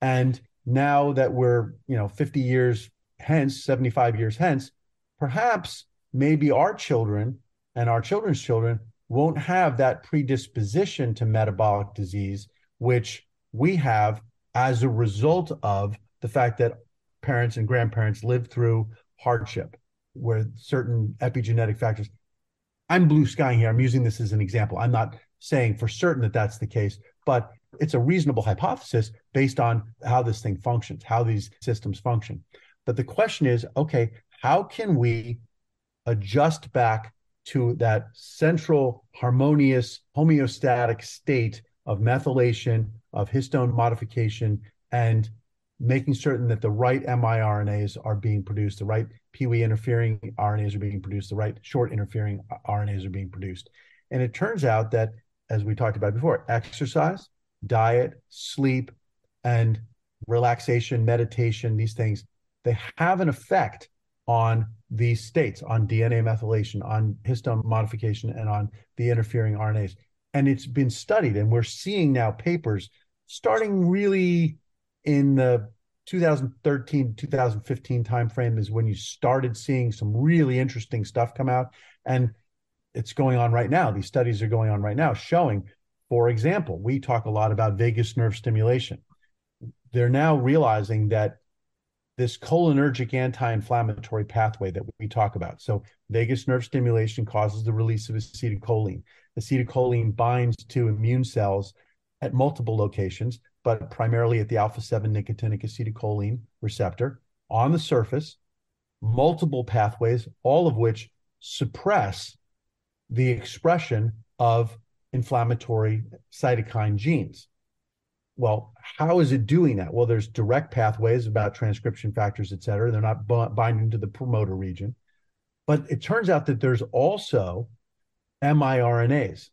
And now that we're, you know, 50 years hence, 75 years hence, perhaps maybe our children and our children's children won't have that predisposition to metabolic disease, which we have as a result of the fact that parents and grandparents lived through hardship where certain epigenetic factors. I'm blue skying here. I'm using this as an example. I'm not saying for certain that that's the case, but it's a reasonable hypothesis based on how this thing functions, how these systems function. But the question is okay, how can we adjust back to that central harmonious homeostatic state of methylation, of histone modification, and making certain that the right miRNAs are being produced, the right PIWI interfering RNAs are being produced, the right short interfering RNAs are being produced. And it turns out that, as we talked about before, exercise, diet, sleep, and relaxation, meditation, these things, they have an effect on these states, on DNA methylation, on histone modification, and on the interfering RNAs. And it's been studied, and we're seeing now papers starting really in the 2013 2015 timeframe is when you started seeing some really interesting stuff come out and it's going on right now these studies are going on right now showing for example we talk a lot about vagus nerve stimulation. They're now realizing that this cholinergic anti-inflammatory pathway that we talk about. So vagus nerve stimulation causes the release of acetylcholine. Acetylcholine binds to immune cells at multiple locations but primarily at the alpha 7 nicotinic acetylcholine receptor on the surface, multiple pathways, all of which suppress the expression of inflammatory cytokine genes. Well, how is it doing that? Well, there's direct pathways about transcription factors, et cetera. They're not b- binding to the promoter region. But it turns out that there's also miRNAs.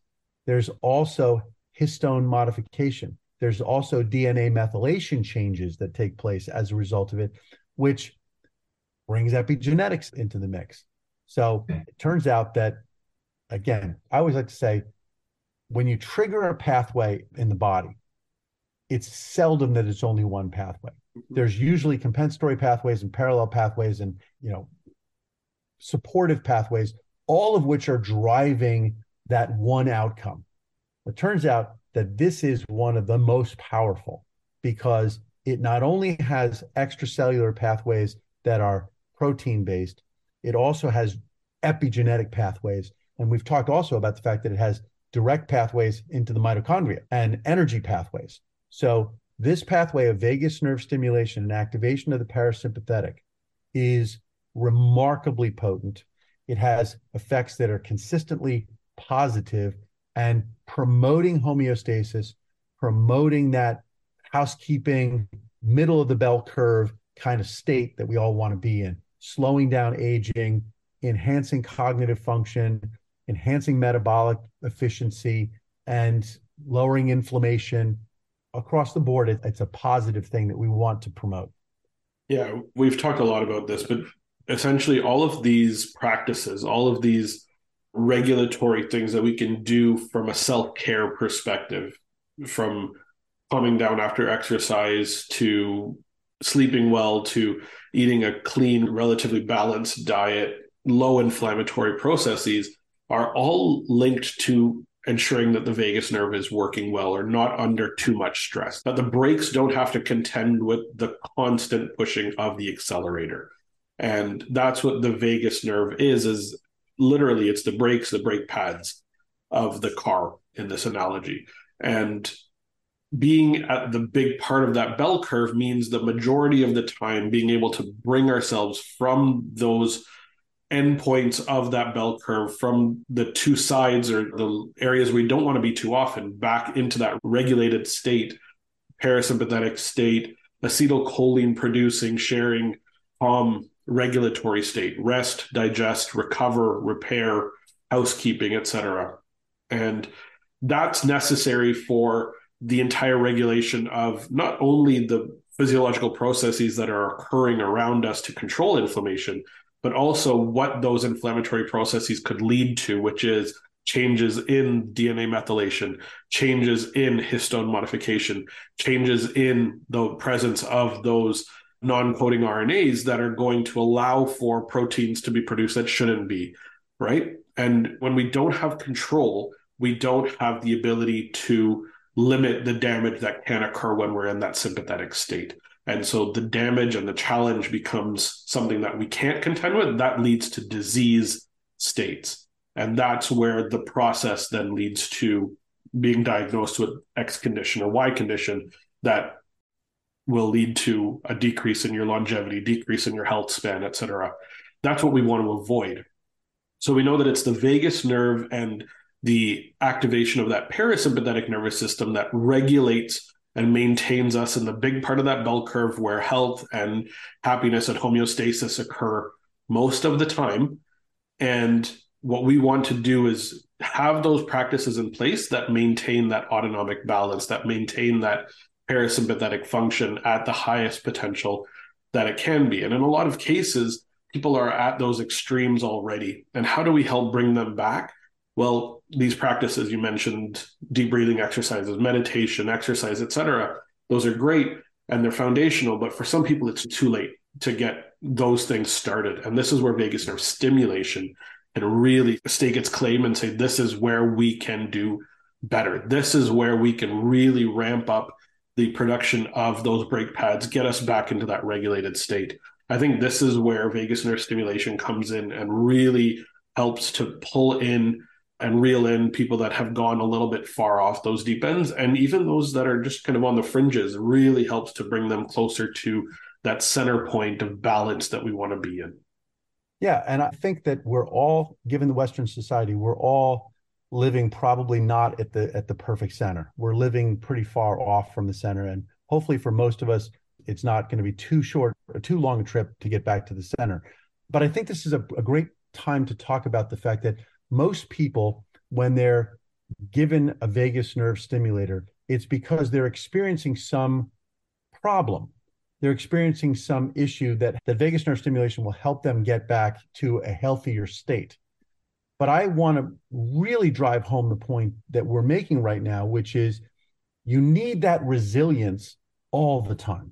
There's also histone modification. There's also DNA methylation changes that take place as a result of it, which brings epigenetics into the mix. So hmm. it turns out that, again, I always like to say when you trigger a pathway in the body, it's seldom that it's only one pathway. Mm-hmm. There's usually compensatory pathways and parallel pathways and, you know, supportive pathways, all of which are driving that one outcome. It turns out that this is one of the most powerful because it not only has extracellular pathways that are protein based, it also has epigenetic pathways. And we've talked also about the fact that it has direct pathways into the mitochondria and energy pathways. So, this pathway of vagus nerve stimulation and activation of the parasympathetic is remarkably potent. It has effects that are consistently positive and promoting homeostasis, promoting that housekeeping, middle of the bell curve kind of state that we all want to be in, slowing down aging, enhancing cognitive function, enhancing metabolic efficiency, and lowering inflammation. Across the board, it, it's a positive thing that we want to promote. Yeah, we've talked a lot about this, but essentially all of these practices, all of these regulatory things that we can do from a self care perspective, from calming down after exercise to sleeping well to eating a clean, relatively balanced diet, low inflammatory processes are all linked to ensuring that the vagus nerve is working well or not under too much stress, that the brakes don't have to contend with the constant pushing of the accelerator. And that's what the vagus nerve is, is literally it's the brakes, the brake pads of the car in this analogy. And being at the big part of that bell curve means the majority of the time being able to bring ourselves from those endpoints of that bell curve from the two sides or the areas we don't want to be too often back into that regulated state parasympathetic state acetylcholine producing sharing calm regulatory state rest digest recover repair housekeeping etc and that's necessary for the entire regulation of not only the physiological processes that are occurring around us to control inflammation, but also what those inflammatory processes could lead to, which is changes in DNA methylation, changes in histone modification, changes in the presence of those non coding RNAs that are going to allow for proteins to be produced that shouldn't be, right? And when we don't have control, we don't have the ability to limit the damage that can occur when we're in that sympathetic state. And so the damage and the challenge becomes something that we can't contend with. That leads to disease states. And that's where the process then leads to being diagnosed with X condition or Y condition that will lead to a decrease in your longevity, decrease in your health span, et cetera. That's what we want to avoid. So we know that it's the vagus nerve and the activation of that parasympathetic nervous system that regulates and maintains us in the big part of that bell curve where health and happiness and homeostasis occur most of the time. And what we want to do is have those practices in place that maintain that autonomic balance, that maintain that parasympathetic function at the highest potential that it can be. And in a lot of cases, people are at those extremes already. And how do we help bring them back? Well these practices you mentioned deep breathing exercises meditation exercise etc those are great and they're foundational but for some people it's too late to get those things started. And this is where vagus nerve stimulation can really stake its claim and say this is where we can do better. This is where we can really ramp up the production of those brake pads get us back into that regulated state. I think this is where vagus nerve stimulation comes in and really helps to pull in and reel in people that have gone a little bit far off those deep ends. And even those that are just kind of on the fringes really helps to bring them closer to that center point of balance that we want to be in. Yeah and i think that we're all given the western society we're all living probably not at the at the perfect center. We're living pretty far off from the center and hopefully for most of us it's not going to be too short or too long a trip to get back to the center. But i think this is a, a great time to talk about the fact that most people, when they're given a vagus nerve stimulator, it's because they're experiencing some problem. They're experiencing some issue that the vagus nerve stimulation will help them get back to a healthier state. But I want to really drive home the point that we're making right now, which is you need that resilience all the time.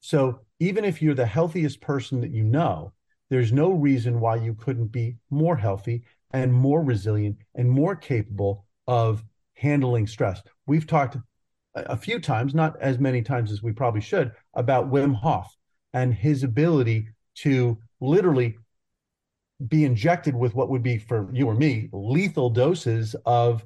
So even if you're the healthiest person that you know, there's no reason why you couldn't be more healthy and more resilient and more capable of handling stress. We've talked a few times, not as many times as we probably should, about Wim Hof and his ability to literally be injected with what would be for you or me lethal doses of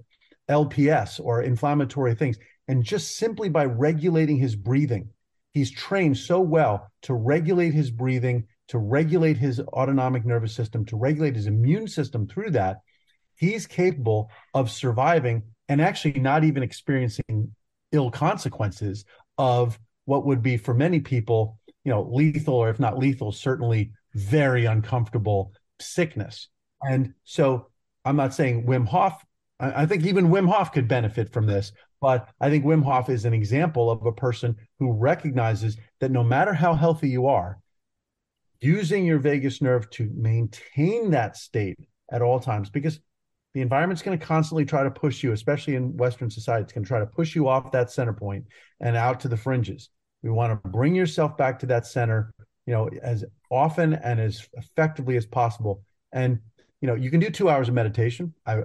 LPS or inflammatory things. And just simply by regulating his breathing, he's trained so well to regulate his breathing to regulate his autonomic nervous system, to regulate his immune system through that, he's capable of surviving and actually not even experiencing ill consequences of what would be for many people, you know, lethal or if not lethal, certainly very uncomfortable sickness. And so I'm not saying Wim Hof, I think even Wim Hof could benefit from this, but I think Wim Hof is an example of a person who recognizes that no matter how healthy you are, using your vagus nerve to maintain that state at all times because the environment's going to constantly try to push you especially in western society it's going to try to push you off that center point and out to the fringes. We want to bring yourself back to that center you know as often and as effectively as possible. And you know you can do 2 hours of meditation. I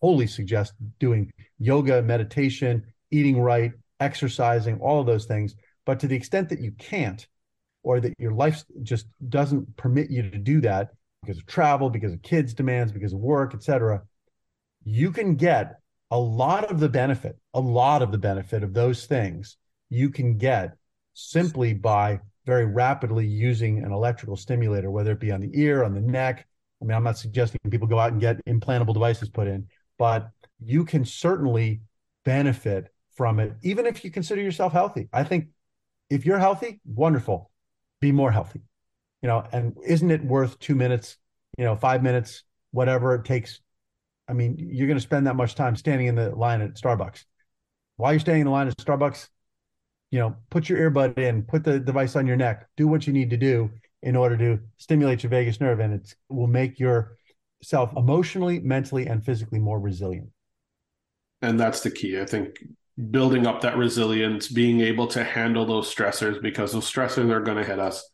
wholly suggest doing yoga meditation eating right exercising all of those things. But to the extent that you can't or that your life just doesn't permit you to do that because of travel, because of kids' demands, because of work, etc., you can get a lot of the benefit, a lot of the benefit of those things you can get simply by very rapidly using an electrical stimulator, whether it be on the ear, on the neck. I mean, I'm not suggesting people go out and get implantable devices put in, but you can certainly benefit from it, even if you consider yourself healthy. I think if you're healthy, wonderful. Be more healthy. You know, and isn't it worth two minutes, you know, five minutes, whatever it takes? I mean, you're going to spend that much time standing in the line at Starbucks. While you're standing in the line at Starbucks, you know, put your earbud in, put the device on your neck, do what you need to do in order to stimulate your vagus nerve, and it will make yourself emotionally, mentally, and physically more resilient. And that's the key. I think building up that resilience, being able to handle those stressors because those stressors are going to hit us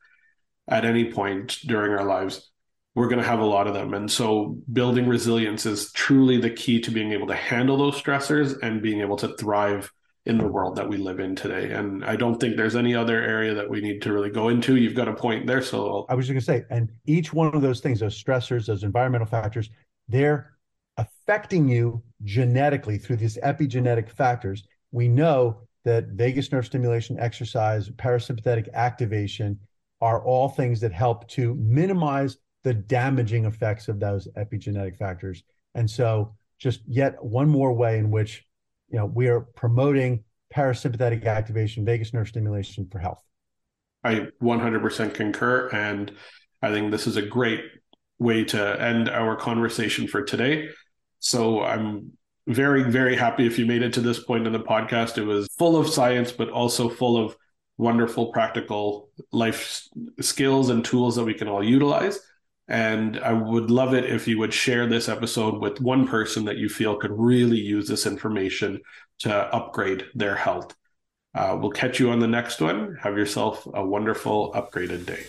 at any point during our lives. We're going to have a lot of them. And so building resilience is truly the key to being able to handle those stressors and being able to thrive in the world that we live in today. And I don't think there's any other area that we need to really go into. You've got a point there. So I was just going to say, and each one of those things, those stressors, those environmental factors, they're affecting you genetically through these epigenetic factors. We know that vagus nerve stimulation, exercise, parasympathetic activation are all things that help to minimize the damaging effects of those epigenetic factors. And so, just yet one more way in which you know, we are promoting parasympathetic activation, vagus nerve stimulation for health. I 100% concur. And I think this is a great way to end our conversation for today. So I'm very, very happy if you made it to this point in the podcast. It was full of science, but also full of wonderful practical life skills and tools that we can all utilize. And I would love it if you would share this episode with one person that you feel could really use this information to upgrade their health. Uh, we'll catch you on the next one. Have yourself a wonderful upgraded day.